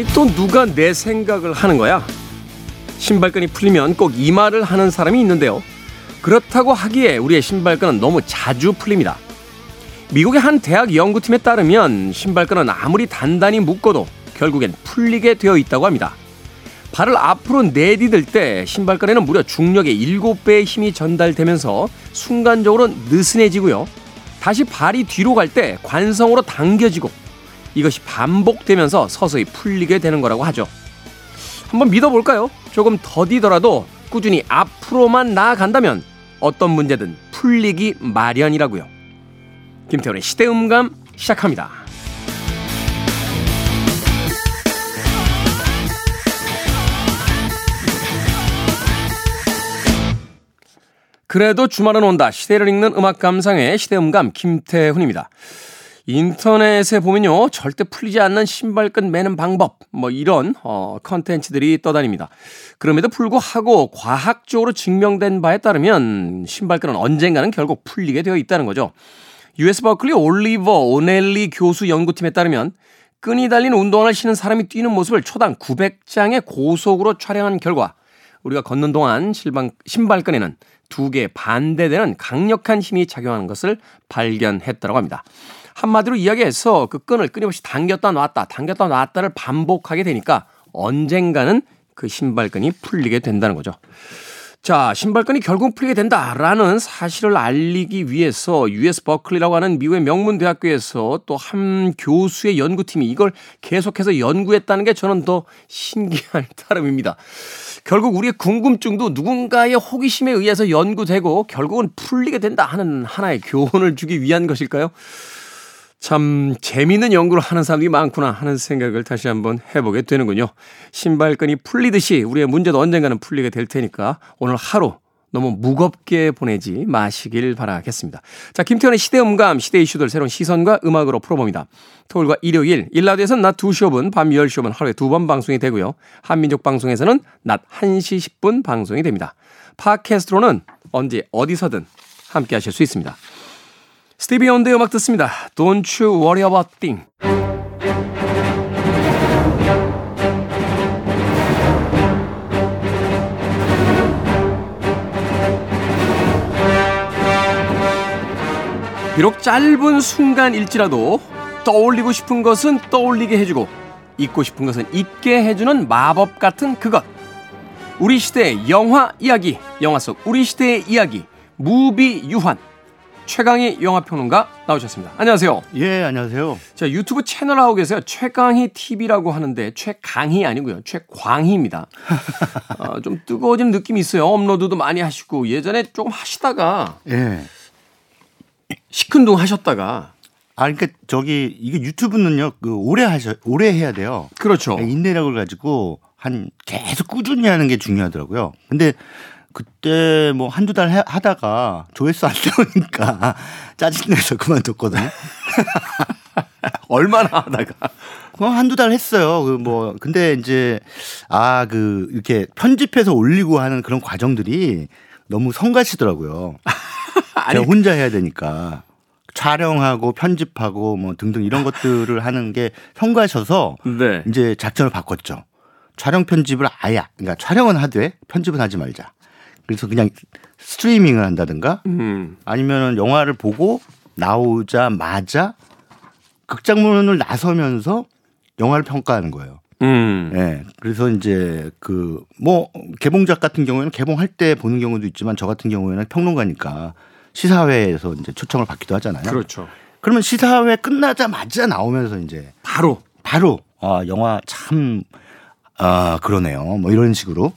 아니 또 누가 내 생각을 하는 거야? 신발끈이 풀리면 꼭 이 말을 하는 사람이 있는데요. 그렇다고 하기에 우리의 신발끈은 너무 자주 풀립니다. 미국의 한 대학 연구팀에 따르면 신발끈은 아무리 단단히 묶어도 결국엔 풀리게 되어 있다고 합니다. 발을 앞으로 내디딜 때 신발끈에는 무려 중력의 7배의 힘이 전달되면서 순간적으로 느슨해지고요. 다시 발이 뒤로 갈 때 관성으로 당겨지고 이것이 반복되면서 서서히 풀리게 되는 거라고 하죠. 한번 믿어볼까요? 조금 더디더라도 꾸준히 앞으로만 나아간다면 어떤 문제든 풀리기 마련이라고요. 김태훈의 시대음감 시작합니다. 그래도 주말은 온다. 시대를 읽는 음악 감상의 시대음감 김태훈입니다. 인터넷에 보면요. 절대 풀리지 않는 신발끈 매는 방법 뭐 이런 어 컨텐츠들이 떠다닙니다. 그럼에도 불구하고 과학적으로 증명된 바에 따르면 신발끈은 언젠가는 결국 풀리게 되어 있다는 거죠. US 버클리 올리버 오넬리 교수 연구팀에 따르면 끈이 달린 운동화를 신은 사람이 뛰는 모습을 초당 900장의 고속으로 촬영한 결과 우리가 걷는 동안 실방, 신발끈에는 두 개 반대되는 강력한 힘이 작용하는 것을 발견했다고 합니다. 한마디로 이야기해서 그 끈을 끊임없이 당겼다 놨다, 당겼다 놨다를 반복하게 되니까 언젠가는 그 신발끈이 풀리게 된다는 거죠. 자, 신발끈이 결국 풀리게 된다라는 사실을 알리기 위해서 US 버클리라고 하는 미국의 명문 대학교에서 또 한 교수의 연구팀이 이걸 계속해서 연구했다는 게 저는 더 신기한 따름입니다. 결국 우리의 궁금증도 누군가의 호기심에 의해서 연구되고 결국은 풀리게 된다 하는 하나의 교훈을 주기 위한 것일까요? 참 재미있는 연구를 하는 사람들이 많구나 하는 생각을 다시 한번 해보게 되는군요. 신발끈이 풀리듯이 우리의 문제도 언젠가는 풀리게 될 테니까 오늘 하루 너무 무겁게 보내지 마시길 바라겠습니다. 자, 김태현의 시대음감, 시대 이슈들 새로운 시선과 음악으로 풀어봅니다. 토요일과 일요일, 일라드에서는 낮 2시 5분, 밤 10시 5분 하루에 두 번 방송이 되고요. 한민족 방송에서는 낮 1시 10분 방송이 됩니다. 팟캐스트로는 언제 어디서든 함께 하실 수 있습니다. 스티비 온드의 음악 듣습니다. Don't you worry about thing. 비록 짧은 순간일지라도 떠올리고 싶은 것은 떠올리게 해주고 잊고 싶은 것은 잊게 해주는 마법 같은 그것. 우리 시대의 영화 이야기, 영화 속 우리 시대의 이야기, 무비 유환. 최강희 영화평론가 나오셨습니다. 안녕하세요. 예, 안녕하세요. 자, 유튜브 채널 하고 계세요. 최강희 TV라고 하는데 최강희 아니고요. 최광희입니다. 어, 좀 뜨거워지는 느낌이 있어요. 업로드도 많이 하시고 예전에 조금 하시다가 예. 시큰둥 하셨다가 아, 그러니까 저기 이게 유튜브는요, 그 오래 하셔, 오래 해야 돼요. 그렇죠. 인내력을 가지고 한 계속 꾸준히 하는 게 중요하더라고요. 근데 그때 뭐 한두 달 하다가 조회수 안 나오니까 짜증내서 그만뒀거든요. 얼마나 하다가? 뭐 한두 달 했어요. 그 뭐 근데 이제 아 그 이렇게 편집해서 올리고 하는 그런 과정들이 너무 성가시더라고요. 제가 혼자 해야 되니까 촬영하고 편집하고 뭐 등등 이런 것들을 하는 게 성가셔서 네. 이제 작전을 바꿨죠. 촬영 편집을 아예 그러니까 촬영은 하되 편집은 하지 말자. 그래서 그냥 스트리밍을 한다든가 음. 아니면은 영화를 보고 나오자마자 극장문을 나서면서 영화를 평가하는 거예요. 음. 예. 네. 그래서 이제 그 뭐 개봉작 같은 경우에는 개봉할 때 보는 경우도 있지만 저 같은 경우에는 평론가니까 시사회에서 이제 초청을 받기도 하잖아요. 그렇죠. 그러면 시사회 끝나자마자 나오면서 이제 바로 바로 아 영화 참 아 그러네요. 뭐 이런 식으로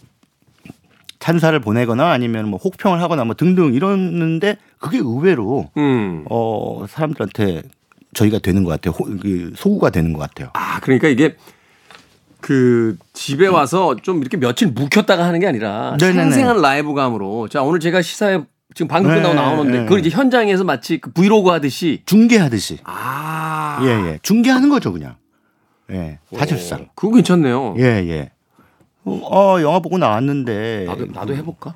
찬사를 보내거나 아니면 뭐 혹평을 하거나 뭐 등등 이러는데 그게 의외로 음. 어 사람들한테 저희가 되는 것 같아요. 호, 그 소구가 되는 것 같아요. 아 그러니까 이게 그 집에 와서 좀 이렇게 며칠 묵혔다가 하는 게 아니라 네네네. 생생한 라이브감으로 자 오늘 제가 시사회 지금 방금 네, 끝나고 나오는데 네. 그걸 이제 현장에서 마치 그 브이로그 하듯이 중계하듯이. 아 예, 예. 중계하는 거죠, 그냥. 예. 사실상. 오, 그거 괜찮네요. 예, 예. 어, 영화 보고 나왔는데. 나도 나도 해볼까?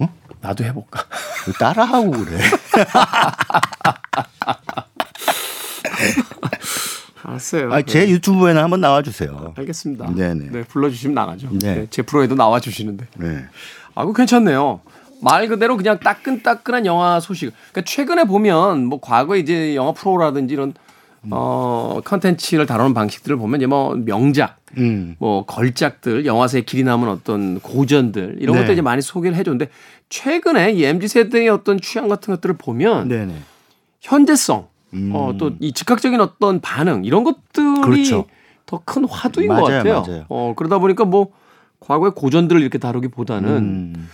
어? 나도 해볼까? 왜 따라하고 그래. 알았어. 알겠어요. 아, 제 유튜브에는 한번 나와주세요. 알겠습니다. 네네. 네, 불러주시면 나가죠. 네. 네, 제 프로에도 나와주시는데. 네. 아, 그 괜찮네요. 말 그대로 그냥 따끈따끈한 영화 소식. 그러니까 최근에 보면 뭐 과거에 이제 영화 프로라든지 이런 어 컨텐츠를 다루는 방식들을 보면 이제 뭐 명작, 음. 뭐 걸작들, 영화사에 길이 남은 어떤 고전들 이런 네. 것들 이제 많이 소개를 해줬는데 최근에 이 mz 세대의 어떤 취향 같은 것들을 보면 네네. 현재성, 음. 어, 또 이 즉각적인 어떤 반응 이런 것들이 그렇죠. 더큰 화두인 것 맞아요, 같아요. 맞아요. 어, 그러다 보니까 뭐 과거의 고전들을 이렇게 다루기보다는 음.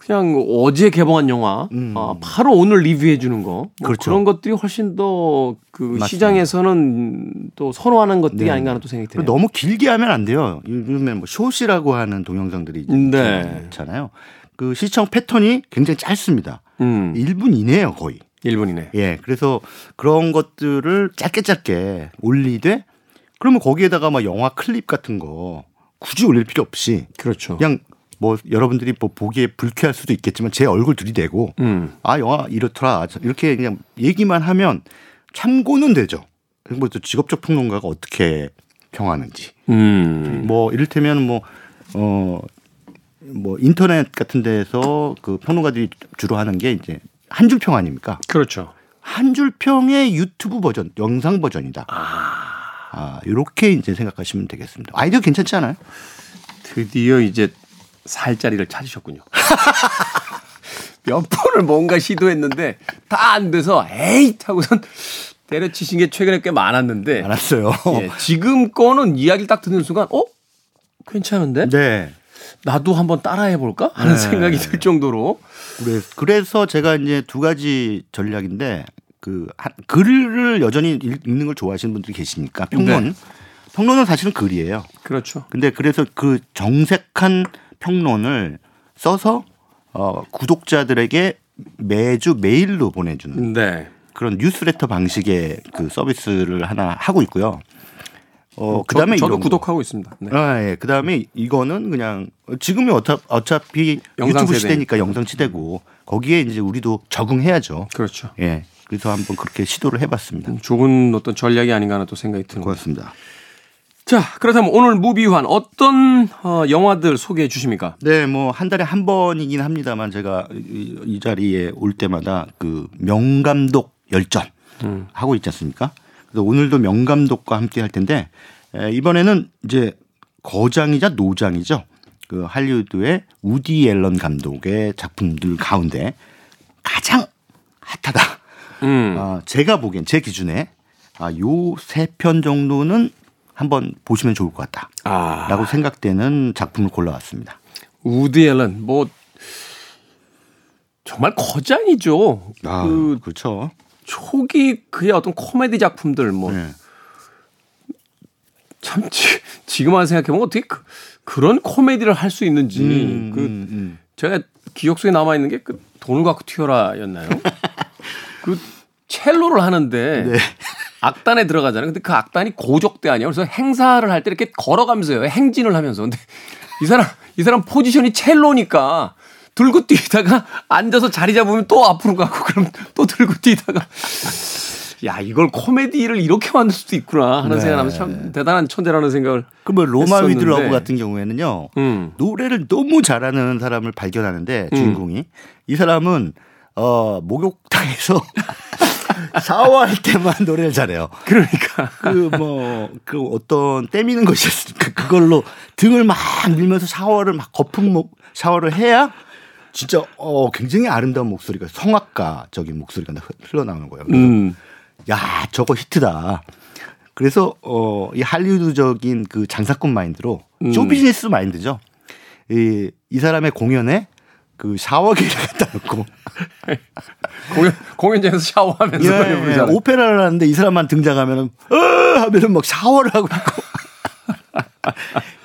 그냥 어제 개봉한 영화 음. 어, 바로 오늘 리뷰해 주는 거 뭐 그렇죠. 그런 것들이 훨씬 더 그. 시장에서는 또 선호하는 것들이 네. 아닌가 하는 또 생각이 드네요. 너무 길게 하면 안 돼요. 요즘에 뭐 숏이라고 하는 동영상들이 네. 있잖아요. 그 시청 패턴이 굉장히 짧습니다. 음, 1분 이내예요, 거의. 1분이네. 예. 그래서 그런 것들을 짧게 짧게 올리되 그러면 거기에다가 막 영화 클립 같은 거 굳이 올릴 필요 없이 그렇죠. 그냥 뭐 여러분들이 뭐 보기에 불쾌할 수도 있겠지만 제 얼굴 들이대고 음, 아 영화 이렇더라 이렇게 그냥 얘기만 하면 참고는 되죠. 그리고 또 직업적 평론가가 어떻게 평하는지 음, 뭐 이를테면 뭐 어 뭐 인터넷 같은 데서 그 평론가들이 주로 하는 게 이제 한 줄 평 아닙니까? 그렇죠. 한 줄 평의 유튜브 버전, 영상 버전이다. 아, 이렇게 이제 생각하시면 되겠습니다. 아이디어 괜찮지 않아요? 드디어 이제 살 자리를 찾으셨군요. 몇 번을 뭔가 시도했는데 다 안 돼서 에이 하고선 때려치신 게 최근에 꽤 많았는데 알았어요. 예, 지금 거는 이야기를 딱 듣는 순간 어? 괜찮은데? 네. 나도 한번 따라해 볼까? 하는 네. 생각이 들 정도로 그래- 그래서 제가 이제 두 가지 전략인데 그 한- 글을 여전히 읽- 읽는 걸 좋아하시는 분들이 계시니까 평론 네. 평론은 사실은 글이에요. 그렇죠. 근데 그래서 그 정색한 평론을 써서 어, 구독자들에게 매주 메일로 보내주는 네. 그런 뉴스레터 방식의 그 서비스를 하나 하고 있고요. 어, 그 다음에 저, 도 이런 거. 구독하고 있습니다. 네. 아, 예. 그 다음에 이거는 그냥 지금이 어차, 어차피 유튜브. 시대니까 영상 시대고 거기에 이제 우리도 적응해야죠. 그렇죠. 예. 그래서 한번 그렇게 시도를 해봤습니다. 좋은 어떤 전략이 아닌가 하는 또 생각이 드는 것 같습니다. 자, 그렇다면 오늘 무비환 어떤 어, 영화들 소개해 주십니까? 네, 뭐 한 달에 한 번이긴 합니다만 제가 이, 이 자리에 올 때마다 그 명감독 열전 음. 하고 있지 않습니까? 그래서 오늘도 명감독과 함께 할 텐데 에, 이번에는 이제 거장이자 노장이죠. 그 할리우드의 우디 앨런 감독의 작품들 가운데 가장 핫하다. 음. 아, 제가 보기엔 제 기준에 아, 요 세 편 정도는 한번 보시면 좋을 것 아, 같다라고 생각되는 작품을 골라왔습니다. 우디 앨런 뭐 정말 거장이죠. 아, 그 그렇죠. 초기 그의 어떤 코미디 작품들 뭐 네. 참 지, 금 와서 생각해보면 어떻게 그, 그런 코미디를 할 수 있는지 음, 그 음, 음. 제가 기억 속에 남아 있는 게 그 돈을 갖고 튀어라였나요? 그 첼로를 하는데 네. 악단에 들어가잖아요. 근데 그 악단이 고적대 아니에요. 그래서 행사를 할 때 이렇게 걸어가면서요. 행진을 하면서. 근데 이 사람 이 사람 포지션이 첼로니까 들고 뛰다가 앉아서 자리 잡으면 또 앞으로 가고 그럼 또 들고 뛰다가 야 이걸 코미디를 이렇게 만들 수도 있구나 하는 네. 생각하면서 참 대단한 천재라는 생각을 그뭐 로마. with Love 같은 경우에는요. 음. 노래를 너무 잘하는 사람을 발견하는데 주인공이 이 사람은 어 목욕탕에서 샤워할 때만 노래를 잘해요. 그러니까 그 뭐 그 어떤 때미는 것이 있으니까 그걸로 등을 막 밀면서 샤워를 막 거품 목 샤워를 해야 진짜 어 굉장히 아름다운 목소리가 성악가적인 목소리가 흘러나오는 거예요. 그래서 음. 야 저거 히트다. 그래서 어이 할리우드적인 그 장사꾼 마인드로 음. 쇼비즈니스 마인드죠. 이, 이 사람의 공연에 그 샤워기를 갖다 놓고. 공연 공연장에서 샤워하면서 예, 예, 부르잖아요. 오페라를 하는데 이 사람만 등장하면은 어 하면은 막 샤워를 하고 있고.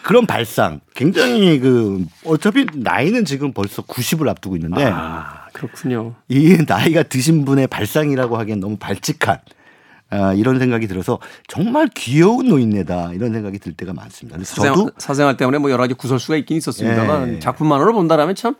그런 발상. 굉장히 그 어차피 나이는 지금 벌써 90을 앞두고 있는데 아 그렇군요. 이 나이가 드신 분의 발상이라고 하기엔 너무 발칙한 아, 이런 생각이 들어서 정말 귀여운 노인네다 이런 생각이 들 때가 많습니다. 그래서 사생활, 저도 사생활 때문에 뭐 여러 가지 구설수가 있긴 있었습니다만 예. 작품만으로 본다라면 참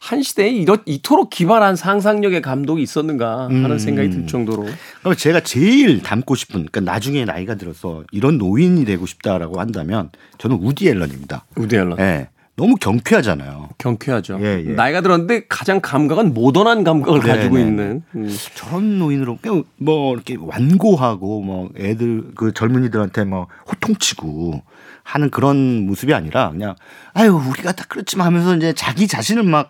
한 시대에 이렇, 이토록 기발한 상상력의 감독이 있었는가 하는 음. 생각이 들 정도로 그럼 제가 제일 닮고 싶은 그러니까 나중에 나이가 들어서 이런 노인이 되고 싶다라고 한다면 저는 우디 앨런입니다. 우디 앨런 예. 너무 경쾌하잖아요. 경쾌하죠. 예, 예. 나이가 들었는데 가장 감각은 모던한 감각을 네, 가지고 네, 있는 음. 저런 노인으로 뭐 이렇게 완고하고 뭐 애들 그 젊은이들한테 뭐 호통치고 하는 그런 모습이 아니라 그냥 아유 우리가 다 그렇지만 하면서 이제 자기 자신을 막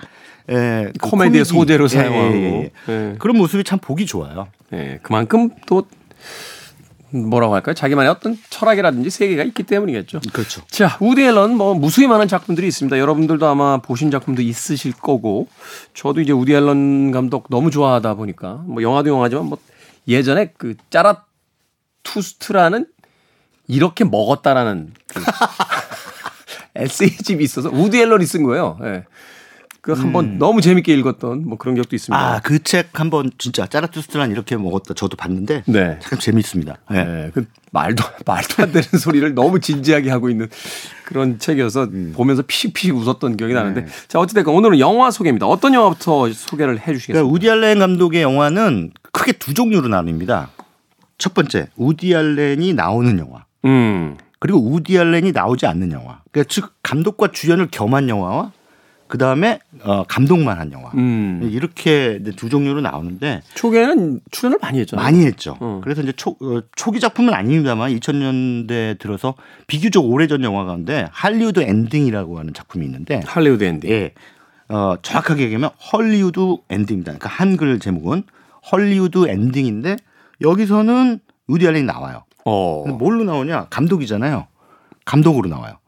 예, 그 코미디의 코미디, 소재로 예, 사용하고. 예, 예. 예. 그런 모습이 참 보기 좋아요. 예, 그만큼 또 뭐라고 할까요? 자기만의 어떤 철학이라든지 세계가 있기 때문이겠죠. 그렇죠. 자, 우디 앨런 뭐 무수히 많은 작품들이 있습니다. 여러분들도 아마 보신 작품도 있으실 거고 저도 이제 우디 앨런 감독 너무 좋아하다 보니까 뭐 영화도 영화지만 뭐 예전에 그 짜라 투스트라는 이렇게 먹었다라는 그 에세이집이 있어서 우디 앨런이 쓴 거예요. 예. 그 한번 너무 재밌게 읽었던 뭐 그런 기억도 있습니다. 아 그 책 한번 진짜 짜라투스트란 이렇게 먹었다 저도 봤는데 네. 참 재밌습니다. 예. 네, 그 말도 말도 안 되는 소리를 너무 진지하게 하고 있는 그런 책이어서 보면서 피식피식 웃었던 기억이 나는데 자 어찌 됐건 오늘은 영화 소개입니다. 어떤 영화부터 소개를 해 주시겠습니까? 그러니까 우디 알렌 감독의 영화는 크게 두 종류로 나뉩니다. 첫 번째 우디 알렌이 나오는 영화. 음, 그리고 우디 알렌이 나오지 않는 영화. 그러니까 즉 감독과 주연을 겸한 영화와 그 다음에 어, 감독만 한 영화. 음. 이렇게 두 종류로 나오는데 초기에는 출연을 많이 했잖아요. 많이 했죠. 어. 그래서 이제 초, 어, 초기 작품은 아닙니다만 2000년대 들어서 비교적 오래전 영화 가운데 할리우드 엔딩이라고 하는 작품이 있는데 할리우드 엔딩. 예. 어, 정확하게 얘기하면 헐리우드 엔딩입니다. 그러니까 한글 제목은 헐리우드 엔딩인데 여기서는 우디 알렌이 나와요. 어, 뭘로 나오냐? 감독이잖아요. 감독으로 나와요.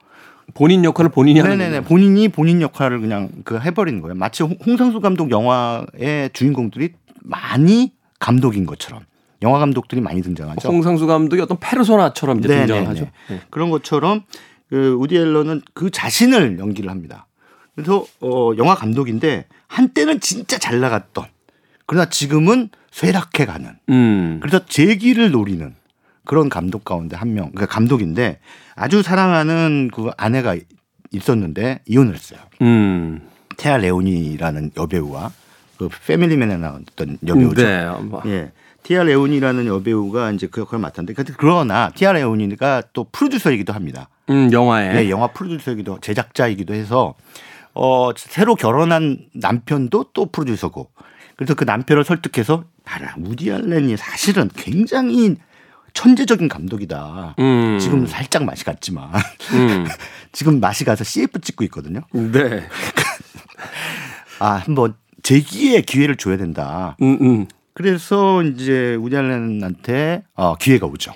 본인 역할을 본인이 하는 네네네. 거죠. 본인이 본인 역할을 그냥 그 해버리는 거예요. 마치 홍- 홍상수 감독 영화의 주인공들이 많이 감독인 것처럼 영화 감독들이 많이 등장하죠. 홍상수 감독이 어떤 페르소나처럼 이제 네네네. 등장을 하죠. 네. 그런 것처럼 그 우디 앨런은 그 자신을 연기를 합니다. 그래서 어 영화 감독인데 한때는 진짜 잘 나갔던 그러나 지금은 쇠락해 가는 음, 그래서 재기를 노리는 그런 감독 가운데 한 명, 그러니까 감독인데 아주 사랑하는 그 아내가 있었는데 이혼을 했어요. 음, 테아 레오니라는 여배우와 그 패밀리맨에 나왔던 여배우죠. 네. 뭐, 예. 티아 레오니라는 여배우가 이제 그 역할을 맡았는데 근데 그러나 티아 레오니가 또 프로듀서이기도 합니다. 음, 영화에 예, 영화 프로듀서이기도 제작자이기도 해서 어 새로 결혼한 남편도 또 프로듀서고 그래서 그 남편을 설득해서 봐라 무디 알렌이 사실은 굉장히 천재적인 감독이다. 음, 지금 살짝 맛이 갔지만 음, 지금 맛이 가서 CF 찍고 있거든요. 네. 아 한번 재기의 기회를 줘야 된다. 음, 음. 그래서 이제 우디 알렌한테 어, 기회가 오죠.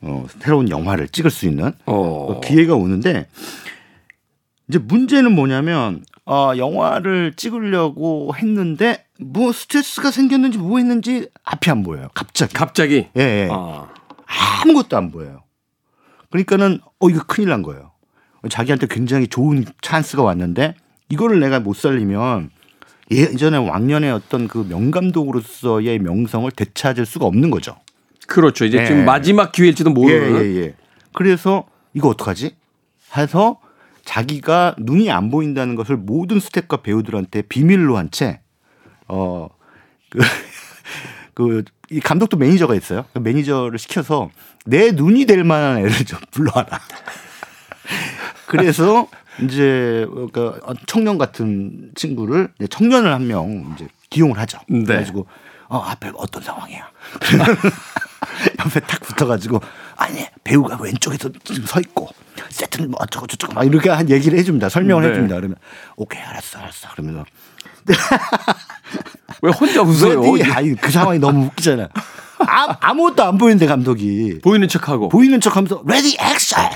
어, 새로운 영화를 찍을 수 있는 어. 어, 기회가 오는데 이제 문제는 뭐냐면 어, 영화를 찍으려고 했는데 뭐 스트레스가 생겼는지 뭐 했는지 앞이 안 보여요. 갑자기. 갑자기. 예, 예. 아. 아무것도 안 보여요. 그러니까는 어 이거 큰일 난 거예요. 자기한테 굉장히 좋은 찬스가 왔는데 이거를 내가 못 살리면 예전에 왕년의 어떤 그 명감독으로서의 명성을 되찾을 수가 없는 거죠. 그렇죠. 이제 예. 지금 마지막 기회일지도 모르는. 예, 예, 예. 그래서 이거 어떡하지? 해서 자기가 눈이 안 보인다는 것을 모든 스태프과 배우들한테 비밀로 한 채, 어, 그, 그, 이 감독도 매니저가 있어요. 그 매니저를 시켜서 내 눈이 될 만한 애를 좀 불러와라. 그래서 이제 그 청년 같은 친구를 청년을 한 명 이제 기용을 하죠. 네. 그래가지고 어 앞에 어떤 상황이야. 옆에 탁 붙어가지고 아니 배우가 왼쪽에서 지금 서 있고 세트는 뭐 어쩌고 저쩌고 막 이렇게 한 얘기를 해줍니다. 설명을 네. 해줍니다. 그러면 오케이 알았어 알았어 그러면서 왜 혼자 웃어요? 아니 그 상황이 너무 웃기잖아. 아, 아무것도 안 보이는데 감독이 보이는 척하고. 보이는 척하면서 ready action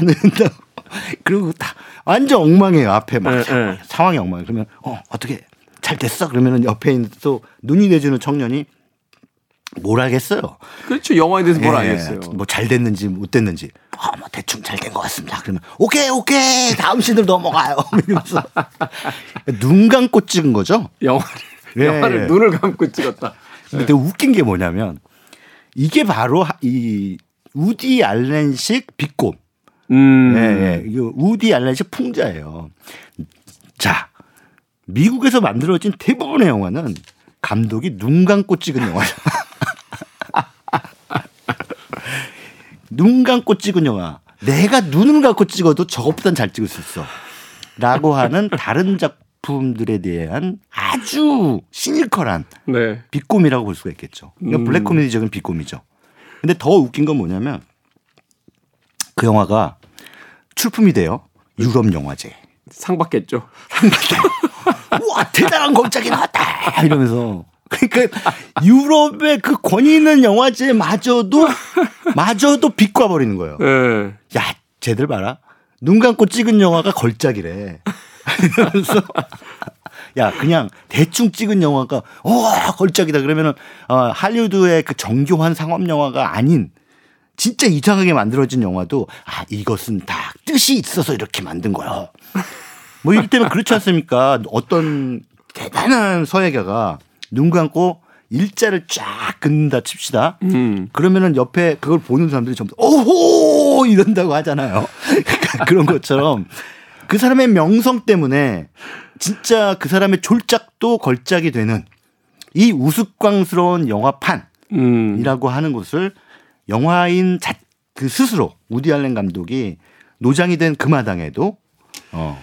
그리고 다 완전 엉망이에요 앞에 막 예, 예. 상황이 엉망. 그러면 어 어떻게 잘 됐어? 그러면은 옆에 있는 또 눈이 내주는 청년이 뭘 알겠어요. 그렇죠. 영화에 대해서 뭘 예, 알겠어요. 뭐 잘 됐는지 못 됐는지. 아, 뭐 대충 잘 된 것 같습니다. 그러면 오케이 오케이 다음 씬으로 넘어가요. 이러면서 눈 감고 찍은 거죠. 영화를 예, 영화를 예. 눈을 감고 찍었다. 근데 되게 웃긴 게 뭐냐면 이게 바로 이 우디 알렌식 비꼼. 음. 예, 예. 이거 우디 알렌식 풍자예요. 자, 미국에서 만들어진 대부분의 영화는 감독이 눈 감고 찍은 영화죠. 눈 감고 찍은 영화. 내가 눈을 감고 찍어도 저것보단 잘 찍을 수 있어. 라고 하는 다른 작 품들에 대한 아주 시니컬한 네. 비꼼이라고 볼 수가 있겠죠. 음. 블랙 코미디적인 비꼼이죠. 근데 더 웃긴 건 뭐냐면 그 영화가 출품이 돼요. 유럽 영화제. 상 받겠죠. 우와 대단한 걸작이 나왔다 이러면서 그러니까 유럽의 그 권위 있는 영화제마저도 마저도 비꼬아 버리는 거예요. 예. 야 쟤들 봐라 눈 감고 찍은 영화가 걸작이래. 이러면서 야 그냥 대충 찍은 영화가 와 걸작이다 그러면은 어, 할리우드의 그 정교한 상업 영화가 아닌 진짜 이상하게 만들어진 영화도 아 이것은 다 뜻이 있어서 이렇게 만든 거야. 뭐 이럴 때는 그렇지 않습니까? 어떤 대단한 서예가가 눈 감고 일자를 쫙 긋는다 칩시다. 음. 그러면은 옆에 그걸 보는 사람들이 전부 다 오호 이런다고 하잖아요. 그러니까 그런 것처럼 그 사람의 명성 때문에 진짜 그 사람의 졸작도 걸작이 되는 이 우스꽝스러운 영화판이라고 음. 하는 것을 영화인 자, 그 스스로 우디 알렌 감독이 노장이 된 그 마당에도 어,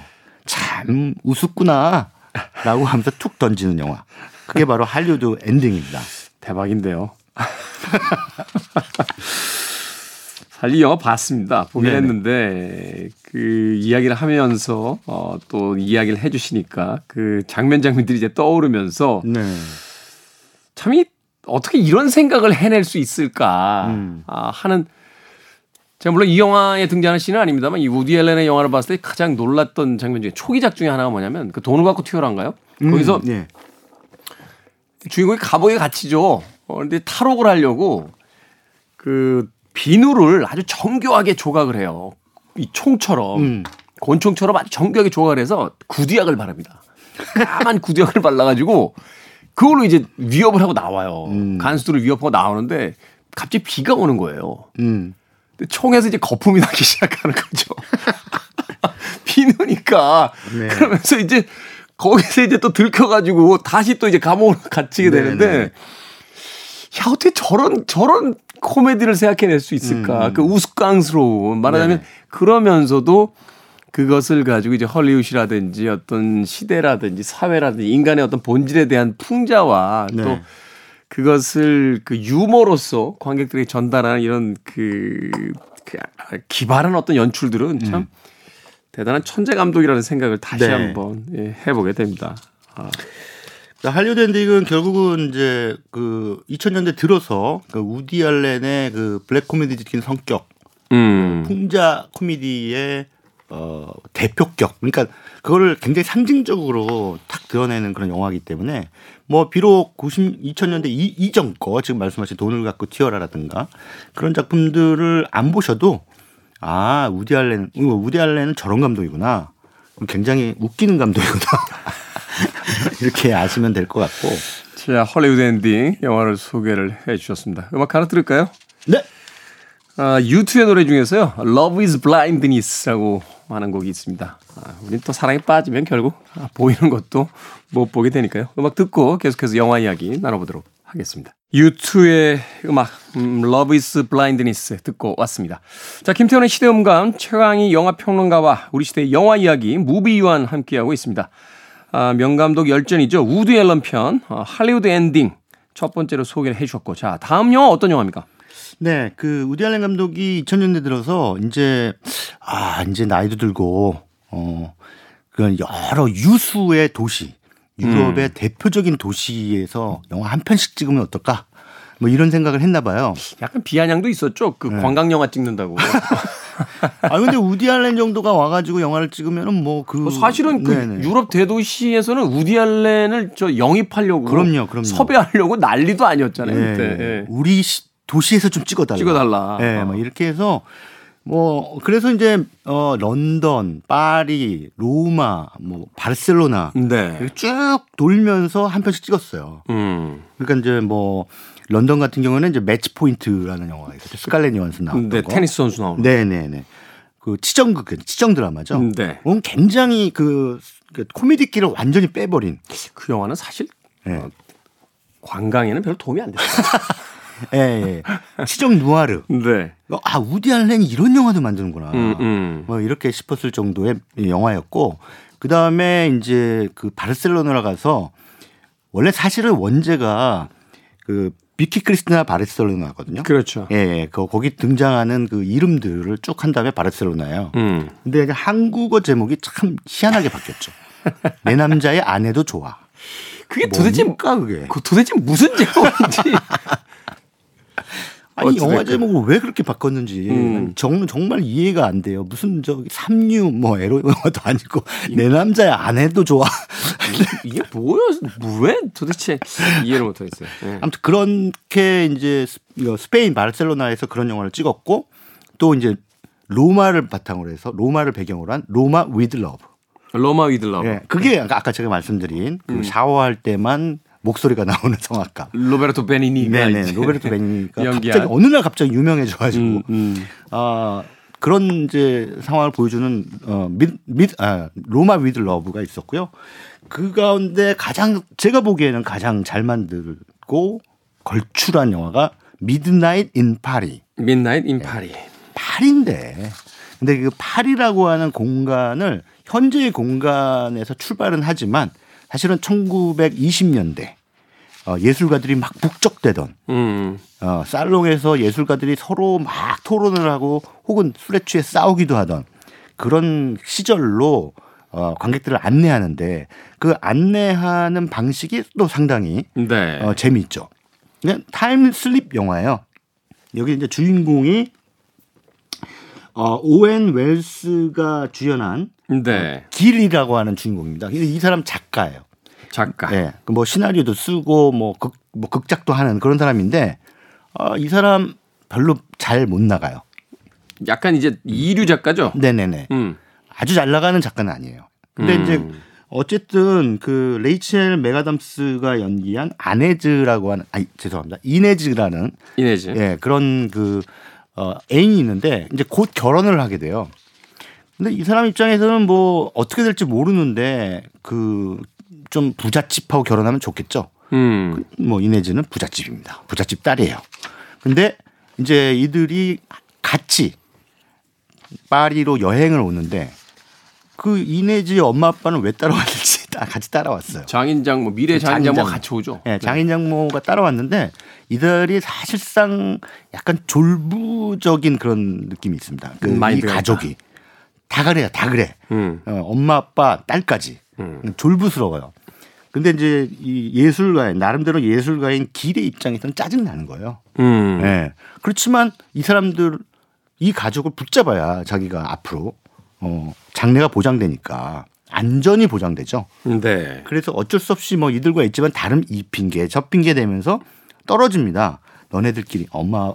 참 우습구나라고 하면서 툭 던지는 영화. 그게 바로 할리우드 엔딩입니다. 대박인데요. 이 영화 봤습니다. 보긴 네네. 했는데 그 이야기를 하면서 어, 또 이야기를 해주시니까 그 장면 장면들이 이제 떠오르면서 네. 참이 어떻게 이런 생각을 해낼 수 있을까 음. 아, 하는 제가 물론 이 영화에 등장하는 씬은 아닙니다만 이 우디 앨런의 영화를 봤을 때 가장 놀랐던 장면 중에 초기작 중에 하나가 뭐냐면 그 돈을 갖고 튀어나온가요? 거기서 네. 주인공이 감옥에 갇히죠. 어, 근데 탈옥을 하려고 그 비누를 아주 정교하게 조각을 해요. 이 총처럼. 음. 권총처럼 아주 정교하게 조각을 해서 구두약을 바릅니다. 까만 구두약을 발라가지고 그걸로 이제 위협을 하고 나와요. 음. 간수들을 위협하고 나오는데 갑자기 비가 오는 거예요. 음. 근데 총에서 이제 거품이 나기 시작하는 거죠. 비누니까. 네. 그러면서 이제 거기서 이제 또 들켜가지고 다시 또 이제 감옥으로 갇히게 네, 되는데 네. 야, 어떻게 저런, 저런 코미디를 생각해낼 수 있을까. 음. 그 우스꽝스러운. 말하자면 네. 그러면서도 그것을 가지고 이제 헐리우드라든지 어떤 시대라든지 사회라든지 인간의 어떤 본질에 대한 풍자와 네. 또 그것을 그 유머로서 관객들에게 전달하는 이런 그, 그 기발한 어떤 연출들은 참 대단한 천재 감독이라는 생각을 다시 네. 한번 예, 해보게 됩니다. 아, 자, 할리우드 엔딩은 결국은 이제 그 2000년대 들어서 그 우디 알렌의 그 블랙 코미디적인 성격, 음. 풍자 코미디의 어 대표격. 그러니까 그거를 굉장히 상징적으로 탁 드러내는 그런 영화이기 때문에 뭐 비록 90 2000년대 이, 이전 거 지금 말씀하신 돈을 갖고 튀어라라든가 그런 작품들을 안 보셔도 아 우디 알렌 어, 우디 알렌은 저런 감독이구나. 굉장히 웃기는 감독이구나. 이렇게 아시면 될 것 같고. 자, 헐리우드 엔딩 영화를 소개를 해 주셨습니다. 음악 하나 들을까요? 네. 아, U2의 노래 중에서요. Love is Blindness라고 하는 곡이 있습니다. 아, 우린 또 사랑에 빠지면 결국 아, 보이는 것도 못 보게 되니까요. 음악 듣고 계속해서 영화 이야기 나눠보도록 하겠습니다. U2의 음악 음, Love is Blindness 듣고 왔습니다. 자, 김태훈의 시대음감 최광희 영화평론가와 우리 시대의 영화 이야기 무비유환 함께하고 있습니다. 아, 명감독 열전이죠. 우디 앨런 편 아, 할리우드 엔딩 첫 번째로 소개를 해 주셨고 자, 다음 영화 어떤 영화입니까? 네, 그 우디 알렌 감독이 2000년대 들어서 이제 아 이제 나이도 들고 어그 여러 유수의 도시 유럽의 대표적인 도시에서 영화 한 편씩 찍으면 어떨까? 뭐 이런 생각을 했나 봐요. 약간 비아냥도 있었죠. 그 네. 관광 영화 찍는다고. 아 근데 우디 알렌 정도가 와가지고 영화를 찍으면은 뭐그 뭐 사실은 그 네네. 유럽 대도시에서는 우디 알렌을 저 영입하려고 그럼요, 그럼요. 섭외하려고 난리도 아니었잖아요. 예, 그때. 예. 우리 시- 도시에서 좀 찍어달라. 찍어달라. 예, 어. 막 이렇게 해서 뭐 그래서 이제 어 런던, 파리, 로마, 뭐 바르셀로나 네. 쭉 돌면서 한 편씩 찍었어요. 음. 그러니까 이제 뭐 런던 같은 경우는 이제 매치 포인트라는 영화가 있었죠. 스칼렛 요한슨 나왔던 네, 거. 테니스 선수 나오는. 네 네 네. 그 치정극, 치정 드라마죠. 음, 네. 음, 굉장히 그, 그 코미디끼를 완전히 빼버린. 그 영화는 사실 예. 어, 관광에는 별로 도움이 안 됐어요. 예, 예. 치정 누아르. 네. 아 우디 알렌이 이런 영화도 만드는구나. 음, 음. 뭐 이렇게 싶었을 정도의 영화였고 그 다음에 이제 그 바르셀로나 가서 원래 사실은 원제가 그 비키 크리스티나 바르셀로나거든요. 그렇죠. 예, 예, 그 거기 등장하는 그 이름들을 쭉 한 다음에 바르셀로나예요. 음. 근데 한국어 제목이 참 희한하게 바뀌었죠. 내 남자의 아내도 좋아. 그게 도대체 뭡니까 그게? 그 도대체 무슨 제목인지. 아니 어찌됐든. 영화 제목을 왜 그렇게 바꿨는지 음. 정, 정말 이해가 안 돼요. 무슨 저기 삼류 뭐 에로 영화도 아니고 내 남자의 아내도 좋아. 이게 뭐야? 왜 도대체 이해를 못 하겠어요. 예. 아무튼 그렇게 이제 스- 이거 스페인 바르셀로나에서 그런 영화를 찍었고 또 이제 로마를 바탕으로 해서 로마를 배경으로 한 로마 위드 러브. 로마 위드 러브. 예. 그게 아까 제가 말씀드린 그 샤워할 때만 목소리가 나오는 성악가. 로베르토 베니니가 네네. 이제 로베르토 베니니가. 갑자기 어느 날 갑자기 유명해져가지고 음, 음. 아 그런 이제 상황을 보여주는 어, 미, 미, 아, 로마 위드 러브가 있었고요. 그 가운데 가장 제가 보기에는 가장 잘 만들고 걸출한 영화가 미드나잇 인 파리. Midnight in Paris. 파리인데 근데 그 파리라고 하는 공간을 현재의 공간에서 출발은 하지만 사실은 1920년대 어, 예술가들이 막 북적대던 음. 어, 살롱에서 예술가들이 서로 막 토론을 하고 혹은 술에 취해 싸우기도 하던 그런 시절로 어, 관객들을 안내하는데 그 안내하는 방식이 또 상당히 네. 어, 재미있죠. 그냥 타임 슬립 영화예요. 여기 이제 주인공이 어, 오웬 윌슨이 주연한 네. 길이라고 하는 주인공입니다. 이 사람 작가예요. 작가. 예. 그뭐 시나리오도 쓰고 뭐 극, 뭐 극작도 하는 그런 사람인데 어, 이 사람 별로 잘 못 나가요. 약간 이제 이류 작가죠. 네네네. 음. 아주 잘 나가는 작가는 아니에요. 근데 음. 이제 어쨌든 그 레이첼 맥아담스가 연기한 아네즈라고 하는 아니 죄송합니다. 이네즈라는 이네지. 예, 그런 그 어, 애인이 있는데 이제 곧 결혼을 하게 돼요. 근데 이 사람 입장에서는 뭐 어떻게 될지 모르는데 그 좀 부잣집하고 결혼하면 좋겠죠. 음. 뭐 이네즈는 부잣집입니다. 부잣집 딸이에요. 근데 이제 이들이 같이 파리로 여행을 오는데 그 이네즈의 엄마 아빠는 왜 따라왔는지 다 같이 따라왔어요. 장인장 뭐 미래 장인장 뭐 같이 오죠. 예, 장인장모가 따라왔는데 이들이 사실상 약간 졸부적인 그런 느낌이 있습니다. 그 음, 이 가족이 다 그래요, 다 그래. 음. 어, 엄마, 아빠, 딸까지 음. 졸부스러워요. 근데 이제 이 예술가인 나름대로 예술가인 길의 입장에서는 짜증 나는 거예요. 음. 예. 그렇지만 이 사람들 이 가족을 붙잡아야 자기가 앞으로 어, 장래가 보장되니까 안전이 보장되죠. 네. 그래서 어쩔 수 없이 뭐 이들과 있지만 다른 이 핑계 저 핑계 되면서 떨어집니다. 너네들끼리 엄마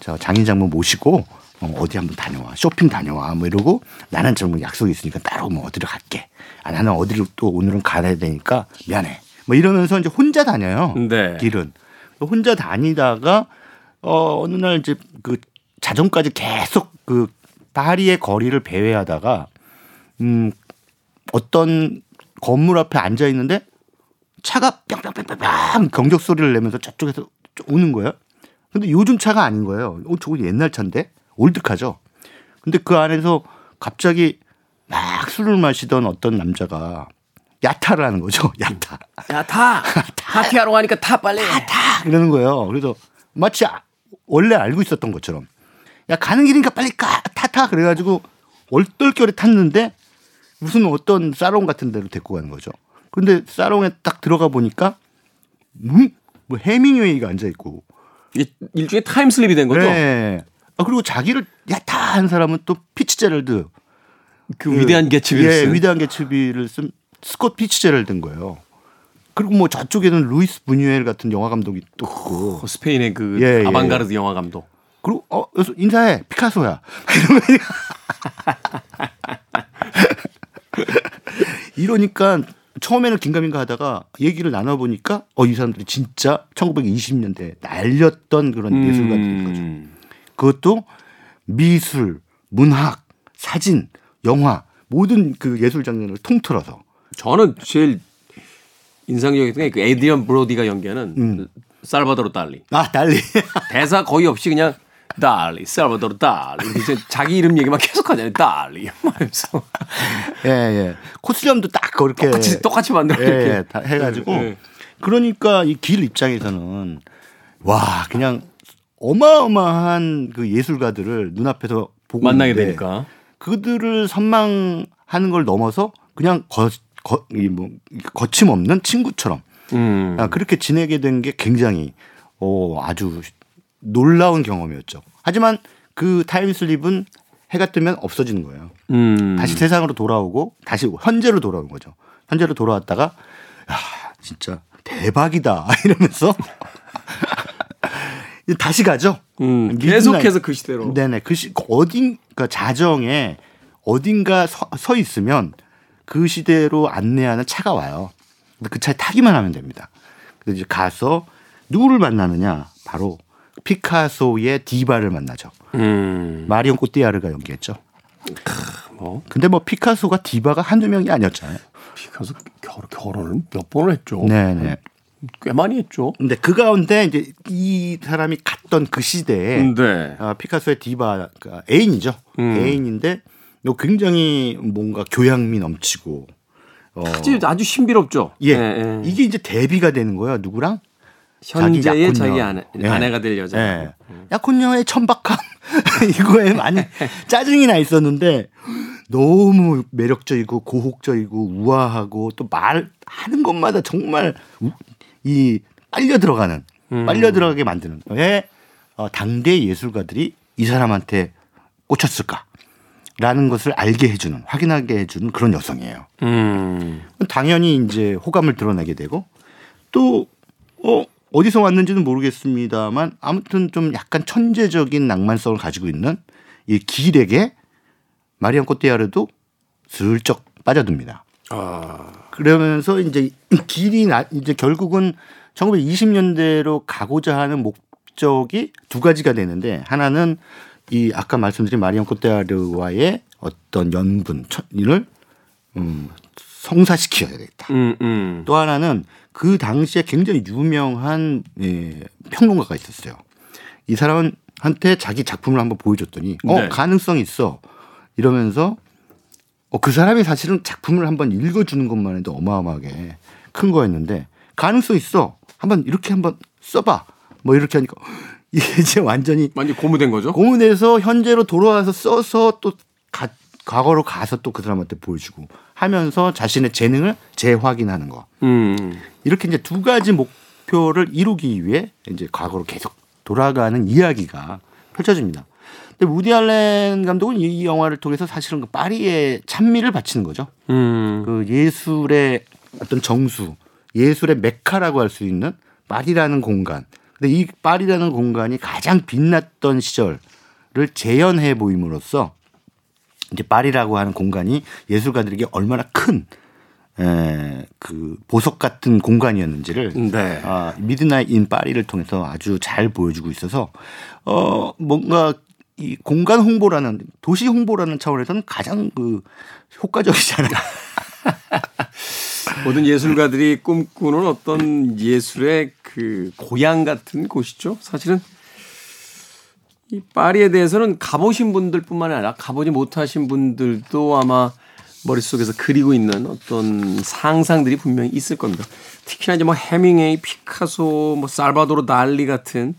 저 장인 장모 모시고 어, 어디 한번 다녀와 쇼핑 다녀와 뭐 이러고 나는 좀 약속이 있으니까 따로 뭐 어디로 갈게. 아 나는 어디로 또 오늘은 가야 되니까 미안해. 뭐 이러면서 이제 혼자 다녀요. 네. 길은 혼자 다니다가 어 어느 날 이제 그 자정까지 계속 그 파리의 거리를 배회하다가 음 어떤 건물 앞에 앉아 있는데 차가 뿅뿅뿅뿅 경적 소리를 내면서 저쪽에서 오는 거예요. 근데 요즘 차가 아닌 거예요. 어, 저거 옛날 차인데 올드카죠. 근데 그 안에서 갑자기 막 술을 마시던 어떤 남자가 야타를 하는 거죠. 야타. 야, 타! 파티하러 가니까 타, 빨리! 타 이러는 거예요. 그래서 마치 아- 원래 알고 있었던 것처럼 야 가는 길이니까 빨리 가 타타 그래가지고 얼떨결에 탔는데 무슨 어떤 살롱 같은 데로 데리고 가는 거죠. 근데 살롱에 딱 들어가 보니까 음? 뭐 헤밍웨이가 앉아 있고 이게 일종의 타임슬립이 된 거죠? 네. 아 그리고 자기를 야타 한 사람은 또 피츠제럴드 그 위대한 개츠비를 예, 쓴. 위대한 개츠비를 쓴 스콧 피츠제럴드인 거예요. 그리고 뭐 저쪽에는 루이스 부뉴엘 같은 영화 감독이 또 있고 그 스페인의 그 예, 예. 아방가르드 영화 감독. 그리고 어 인사해 피카소야 이러니까 처음에는 긴가민가 하다가 얘기를 나눠보니까 어, 이 사람들이 진짜 1920년대 날렸던 그런 음. 예술가들인 거죠. 그것도 미술, 문학, 사진, 영화 모든 그 예술 장르를 통틀어서 저는 제일 인상적이었던 게그 에드리언 브로디가 연기하는 음. 살바도르 달리. 아 달리 대사 거의 없이 그냥 달리, 살바도르 달리. 이렇게 자기 이름 얘기만 계속 하잖아요. 달리. 말하면서. 예, 예. 코스염도 딱 그렇게 똑같이, 똑같이 만들어. 예, 이렇게. 예, 다 해가지고 예, 예. 그러니까 이 길 입장에서는 와 그냥 어마어마한 그 예술가들을 눈앞에서 보고 만나게 있는데 되니까. 그들을 선망하는 걸 넘어서 그냥 거, 거, 이 뭐, 거침없는 친구처럼 음. 아, 그렇게 지내게 된 게 굉장히 어, 아주 놀라운 경험이었죠. 하지만 그 타임슬립은 해가 뜨면 없어지는 거예요. 음. 다시 세상으로 돌아오고 다시 현재로 돌아오는 거죠. 현재로 돌아왔다가 야 진짜 대박이다 이러면서 다시 가죠. 음. 계속해서 그 시대로. 네네 그 시, 어딘가 자정에 어딘가 서, 서 있으면 그 시대로 안내하는 차가 와요. 근데 그 차에 타기만 하면 됩니다. 그래서 이제 가서 누구를 만나느냐 바로 피카소의 디바를 만나죠. 음. 마리온 꼬띠아르가 연기했죠. 뭐 근데 뭐 피카소가 디바가 한두 명이 아니었잖아요. 피카소 결, 결혼을 몇 번을 했죠. 네네. 꽤 많이 했죠. 근데 그 가운데 이제 이 사람이 갔던 그 시대에 근데 아, 피카소의 디바가 애인이죠. 음. 애인인데 요 굉장히 뭔가 교양미 넘치고 어, 아주 아주 신비롭죠. 예. 이게 이제 데뷔가 되는 거야. 누구랑? 현재의. 자기 아내, 예. 아내가 될 여자. 예. 약혼녀의 천박함 이거에 많이 짜증이 나 있었는데 너무 매력적이고 고혹적이고 우아하고 또 말 하는 것마다 정말 우- 이 빨려 들어가는 음. 빨려 들어가게 만드는 왜 어, 당대 예술가들이 이 사람한테 꽂혔을까? 라는 것을 알게 해주는 확인하게 해주는 그런 여성이에요. 음. 당연히 이제 호감을 드러내게 되고 또 어, 어디서 왔는지는 모르겠습니다만 아무튼 좀 약간 천재적인 낭만성을 가지고 있는 이 길에게 마리안 꼬띠아르도 슬쩍 빠져듭니다. 아. 그러면서 이제 이 길이 나 이제 결국은 1920년대로 가고자 하는 목적이 두 가지가 되는데 하나는 이 아까 말씀드린 마리안 꼬떼아르와의 어떤 연분 을 음, 성사시켜야 되겠다. 음, 음. 또 하나는 그 당시에 굉장히 유명한 예, 평론가가 있었어요. 이 사람은 한테 자기 작품을 한번 보여줬더니 어 네. 가능성 있어 이러면서 어, 그 사람이 사실은 작품을 한번 읽어주는 것만 해도 어마어마하게 큰 거였는데 가능성 있어 한번 이렇게 한번 써봐 뭐 이렇게 하니까 이게 이제 완전히 완전 고무된 거죠? 고문에서 현재로 돌아와서 써서 또 가, 과거로 가서 또 그 사람한테 보여주고 하면서 자신의 재능을 재확인하는 거 음. 이렇게 이제 두 가지 목표를 이루기 위해 이제 과거로 계속 돌아가는 이야기가 펼쳐집니다. 근데 우디 알렌 감독은 이 영화를 통해서 사실은 그 파리의 찬미를 바치는 거죠. 음. 그 예술의 어떤 정수, 예술의 메카라고 할 수 있는 파리라는 공간. 근데 이 파리라는 공간이 가장 빛났던 시절을 재현해 보임으로써 이제 파리라고 하는 공간이 예술가들에게 얼마나 큰 에, 그 보석 같은 공간이었는지를 네. 아, 미드나잇 인 파리를 통해서 아주 잘 보여주고 있어서 어 뭔가 이 공간 홍보라는 도시 홍보라는 차원에서는 가장 그 효과적이잖아요. 모든 예술가들이 꿈꾸는 어떤 예술의 그 고향 같은 곳이죠. 사실은 이 파리에 대해서는 가보신 분들뿐만 아니라 가보지 못하신 분들도 아마 머릿속에서 그리고 있는 어떤 상상들이 분명히 있을 겁니다. 특히나 이제 뭐 해밍웨이, 피카소, 뭐 살바도르 달리 같은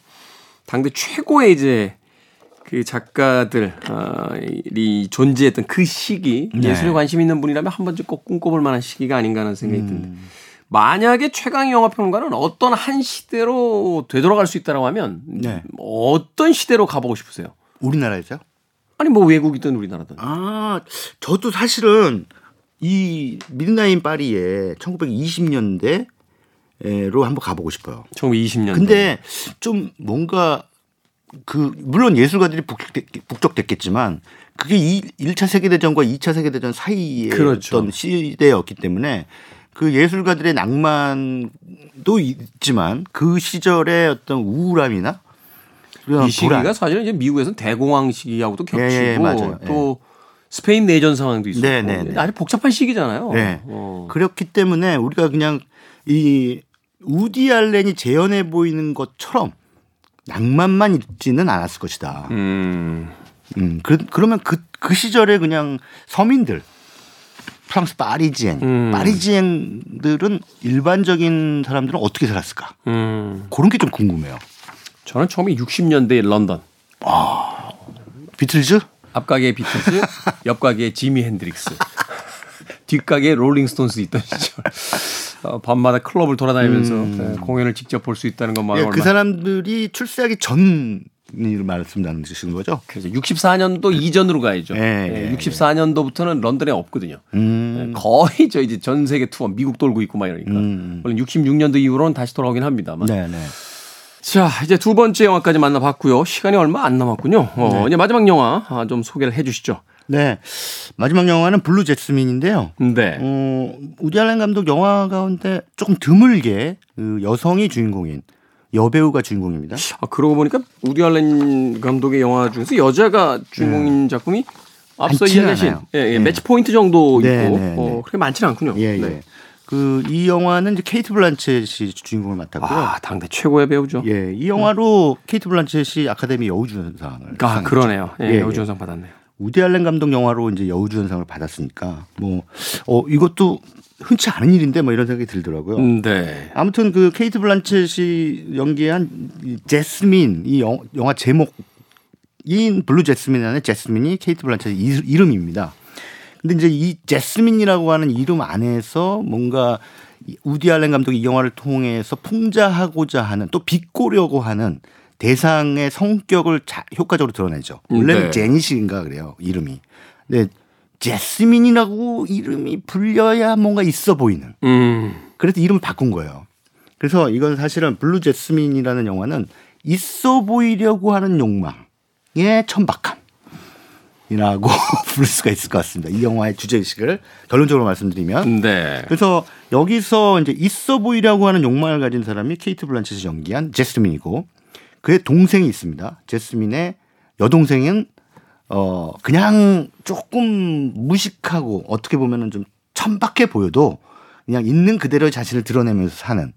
당대 최고의 이제 그 작가들이 존재했던 그 시기 네. 예술에 관심 있는 분이라면 한 번쯤 꼭 꿈꿔볼 만한 시기가 아닌가 하는 생각이 듭니다. 만약에 최광희 영화평론가는 어떤 한 시대로 되돌아갈 수 있다라고 하면 네. 어떤 시대로 가보고 싶으세요? 우리나라에서요? 아니 뭐 외국이든 우리나라든. 아, 저도 사실은 이 미드나잇 파리에 1920년대로 한번 가보고 싶어요. 1920년. 근데 좀 뭔가 그 물론 예술가들이 북적됐- 북적됐 겠지만 그게 이 1차 세계 대전과 2차 세계 대전 사이에 그렇죠. 어떤 시대였기 때문에 그 예술가들의 낭만도 있지만 그 시절의 어떤 우울함이나 이 시기가 불안. 사실은 이제 미국에서는 대공황 시기하고도 겹치고 예, 예, 또 예. 스페인 내전 상황도 있었고 네, 네, 네. 아주 복잡한 시기잖아요. 네. 어. 그렇기 때문에 우리가 그냥 이 우디 알렌이 재현해 보이는 것처럼 낭만만 있지는 않았을 것이다. 음. 음, 그, 그러면 그, 그 시절에 그냥 서민들, 프랑스 파리지엔, 음. 파리지엔들은 일반적인 사람들은 어떻게 살았을까? 음. 그런 게 좀 궁금해요. 저는 처음에 60년대 런던. 아, 비틀즈? 앞가게 비틀즈, 옆가게 지미 핸드릭스. 뒷가게 롤링스톤스 있던 시절. 어, 밤마다 클럽을 돌아다니면서 음. 네, 공연을 직접 볼 수 있다는 것만 예, 그 사람들이 출세하기 전 말씀 나누시는 거죠? 그래서 64년도 이전으로 가야죠. 네, 네, 64년도부터는 런던에 없거든요. 음. 네, 거의 저 이제 전 세계 투어 미국 돌고 있고 막 이러니까. 음. 물론 66년도 이후로는 다시 돌아오긴 합니다만. 네, 네. 자, 이제 두 번째 영화까지 만나봤고요. 시간이 얼마 안 남았군요. 어, 네. 이제 마지막 영화 아, 좀 소개를 해 주시죠. 네. 마지막 영화는 블루 제스민인데요. 네. 어, 우디 알렌 감독 영화 가운데 조금 드물게 그 여성이 주인공인 여배우가 주인공입니다. 아, 그러고 보니까 우디 알렌 감독의 영화 중에서 여자가 주인공인 네. 작품이 앞서 이야기하신 예, 예, 네. 매치 포인트 정도 네, 있고 네, 어, 네. 그렇게 많지는 않군요. 예, 예. 그이 영화는 이제 케이트 블란쳇이 주인공을 맡았고요. 아, 당대 최고의 배우죠. 예, 이 영화로 음. 케이트 블란쳇이 아카데미 여우주연상을 아, 그러네요. 예, 예, 여우주연상 받았네요. 우디 알렌 감독 영화로 이제 여우주연상을 받았으니까 뭐 어 이것도 흔치 않은 일인데 뭐 이런 생각이 들더라고요. 음, 네. 아무튼 그 케이트 블란쳇이 연기한 제스민 이 영화 제목 인 블루 제스민이라는 제스민이 케이트 블란쳇의 이름입니다. 근데 이제 이 제스민이라고 하는 이름 안에서 뭔가 우디 알렌 감독이 이 영화를 통해서 풍자하고자 하는 또 비꼬려고 하는 대상의 성격을 자, 효과적으로 드러내죠. 원래는 네. 제닛인가 그래요 이름이. 근데 제스민이라고 이름이 불려야 뭔가 있어 보이는. 음. 그래서 이름을 바꾼 거예요. 그래서 이건 사실은 블루 제스민이라는 영화는 있어 보이려고 하는 욕망의 천박함. 이라고 부를 수가 있을 것 같습니다. 이 영화의 주제 의식을 결론적으로 말씀드리면. 네. 그래서 여기서 이제 있어 보이려고 하는 욕망을 가진 사람이 케이트 블란쳇이 연기한 제스민이고 그의 동생이 있습니다. 제스민의 여동생은 어 그냥 조금 무식하고 어떻게 보면은 좀 천박해 보여도 그냥 있는 그대로 자신을 드러내면서 사는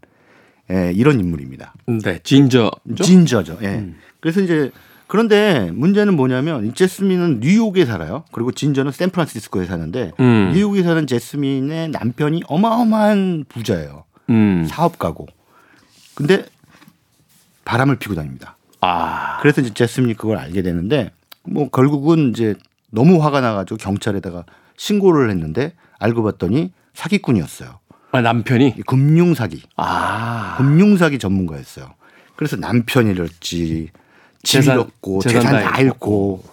예, 이런 인물입니다. 네, 진저. 진저죠. 예. 음. 그래서 이제 그런데 문제는 뭐냐면 제스민은 뉴욕에 살아요. 그리고 진저는 샌프란시스코에 사는데 음. 뉴욕에 사는 제스민의 남편이 어마어마한 부자예요. 음. 사업가고. 근데 바람을 피고 다닙니다. 아. 그래서 이제 제스민이 그걸 알게 되는데 뭐 결국은 이제 너무 화가 나가지고 경찰에다가 신고를 했는데 알고 봤더니 사기꾼이었어요. 아, 남편이 금융 사기. 아. 금융 사기 전문가였어요. 그래서 남편이 랬지 집이 잃었고 재산, 재산 다 잃고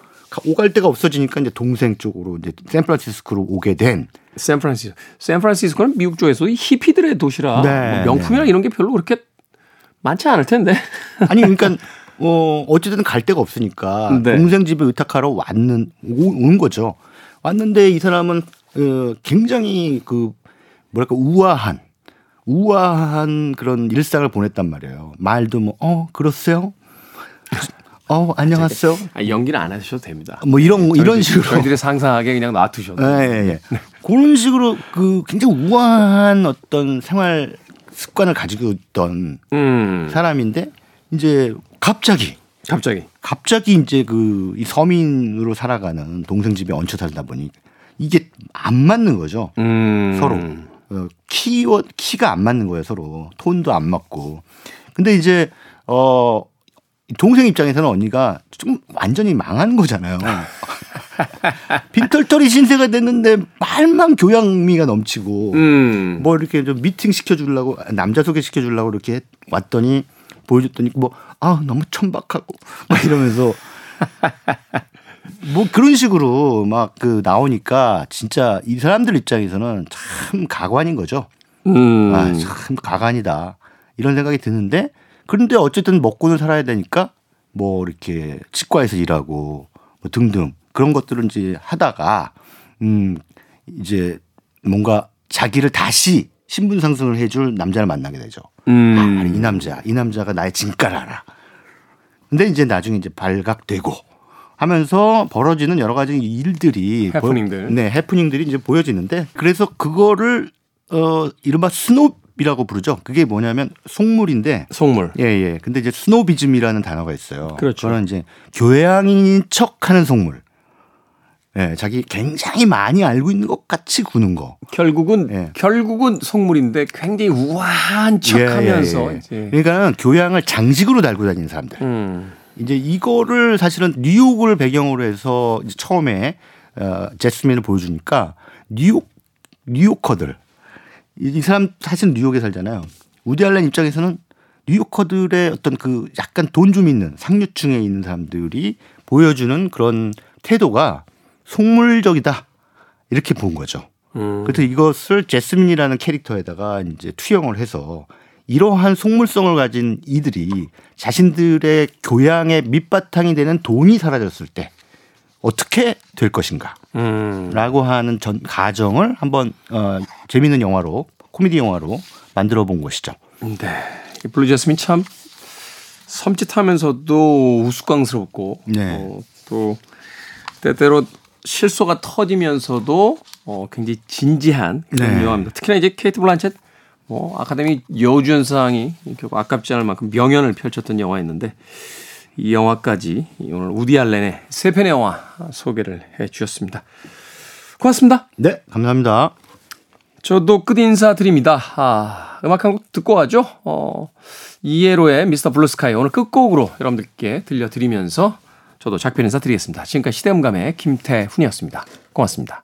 오갈 데가 없어지니까 이제 동생 쪽으로 이제 샌프란시스코로 오게 된 샌프란시스코. 샌프란시스코는 미국 쪽에서 히피들의 도시라 네, 뭐 명품이나 네. 이런 게 별로 그렇게 많지 않을 텐데. 아니 그러니까 어 어쨌든 갈 데가 없으니까 네. 동생 집에 의탁하러 왔는 온 거죠. 왔는데 이 사람은 어 굉장히 그 뭐랄까 우아한 우아한 그런 일상을 보냈단 말이에요. 말도 뭐 어 그렇어요? 어 안녕하세요. 아, 연기는 안 하셔도 됩니다. 뭐 이런 저희들, 이런 식으로 저희들이 상상하게 그냥 놔두셔도. 예, 예, 예. 그런 식으로 그 굉장히 우아한 어떤 생활 습관을 가지고 있던 음. 사람인데 이제 갑자기 갑자기 갑자기 이제 그 이 서민으로 살아가는 동생 집에 얹혀 살다 보니 이게 안 맞는 거죠. 음. 서로 어, 키워 키가 안 맞는 거예요 서로 톤도 안 맞고. 근데 이제 어 동생 입장에서는 언니가 좀 완전히 망한 거잖아요. 빈털털이 신세가 됐는데 말만 교양미가 넘치고 음. 뭐 이렇게 좀 미팅 시켜주려고 남자 소개시켜 주려고 이렇게 왔더니 보여줬더니 뭐 아 너무 천박하고 막 이러면서 뭐 그런 식으로 막 그 나오니까 진짜 이 사람들 입장에서는 참 가관인 거죠. 음. 아 참 가관이다 이런 생각이 드는데 그런데 어쨌든 먹고는 살아야 되니까 뭐 이렇게 치과에서 일하고 뭐 등등 그런 것들을 이제 하다가 음 이제 뭔가 자기를 다시 신분 상승을 해줄 남자를 만나게 되죠. 음. 아, 이 남자, 이 남자가 나의 진가를 알아. 근데 이제 나중에 이제 발각되고 하면서 벌어지는 여러 가지 일들이 해프닝들. 보, 네, 해프닝들이 이제 보여지는데 그래서 그거를 어 이른바 snob이라고 부르죠. 그게 뭐냐면 속물인데 속물. 예, 예. 근데 이제 스노비즘이라는 단어가 있어요. 그렇죠. 그거는 이제 교양인 척 하는 속물. 예, 자기 굉장히 많이 알고 있는 것 같이 구는 거. 결국은 예. 결국은 속물인데 굉장히 우아한 척하면서 예, 예, 예. 이제 그러니까 교양을 장식으로 달고 다니는 사람들. 음. 이제 이거를 사실은 뉴욕을 배경으로 해서 처음에 어, 제스민을 보여주니까 뉴욕 뉴요커들 이, 이 사람 사실 뉴욕에 살잖아요. 우디 알렌 입장에서는 뉴요커들의 어떤 그 약간 돈 좀 있는 상류층에 있는 사람들이 보여주는 그런 태도가 속물적이다 이렇게 본 거죠. 음. 그래서 이것을 제스민이라는 캐릭터에다가 이제 투영을 해서 이러한 속물성을 가진 이들이 자신들의 교양의 밑바탕이 되는 돈이 사라졌을 때 어떻게 될 것인가 음. 라고 하는 전 가정을 한번 어, 재미있는 영화로 코미디 영화로 만들어 본 것이죠. 네. 이 블루 제스민 참 섬찟하면서도 우스꽝스럽고 네. 어, 또 때때로 실소가 터지면서도 어, 굉장히 진지한 그런 네. 영화입니다. 특히나 이제 케이트 블란쳇 뭐 아카데미 여주연상이 결국 아깝지 않을 만큼 명연을 펼쳤던 영화였는데 이 영화까지 오늘 우디 알렌의 세 편의 영화 소개를 해 주셨습니다. 고맙습니다. 네, 감사합니다. 저도 끝 인사 드립니다. 아, 음악 한 곡 듣고 가죠. 어, 이에로의 미스터 블루스카이 오늘 끝곡으로 여러분들께 들려드리면서 저도 작별 인사 드리겠습니다. 지금까지 시대음감의 김태훈이었습니다. 고맙습니다.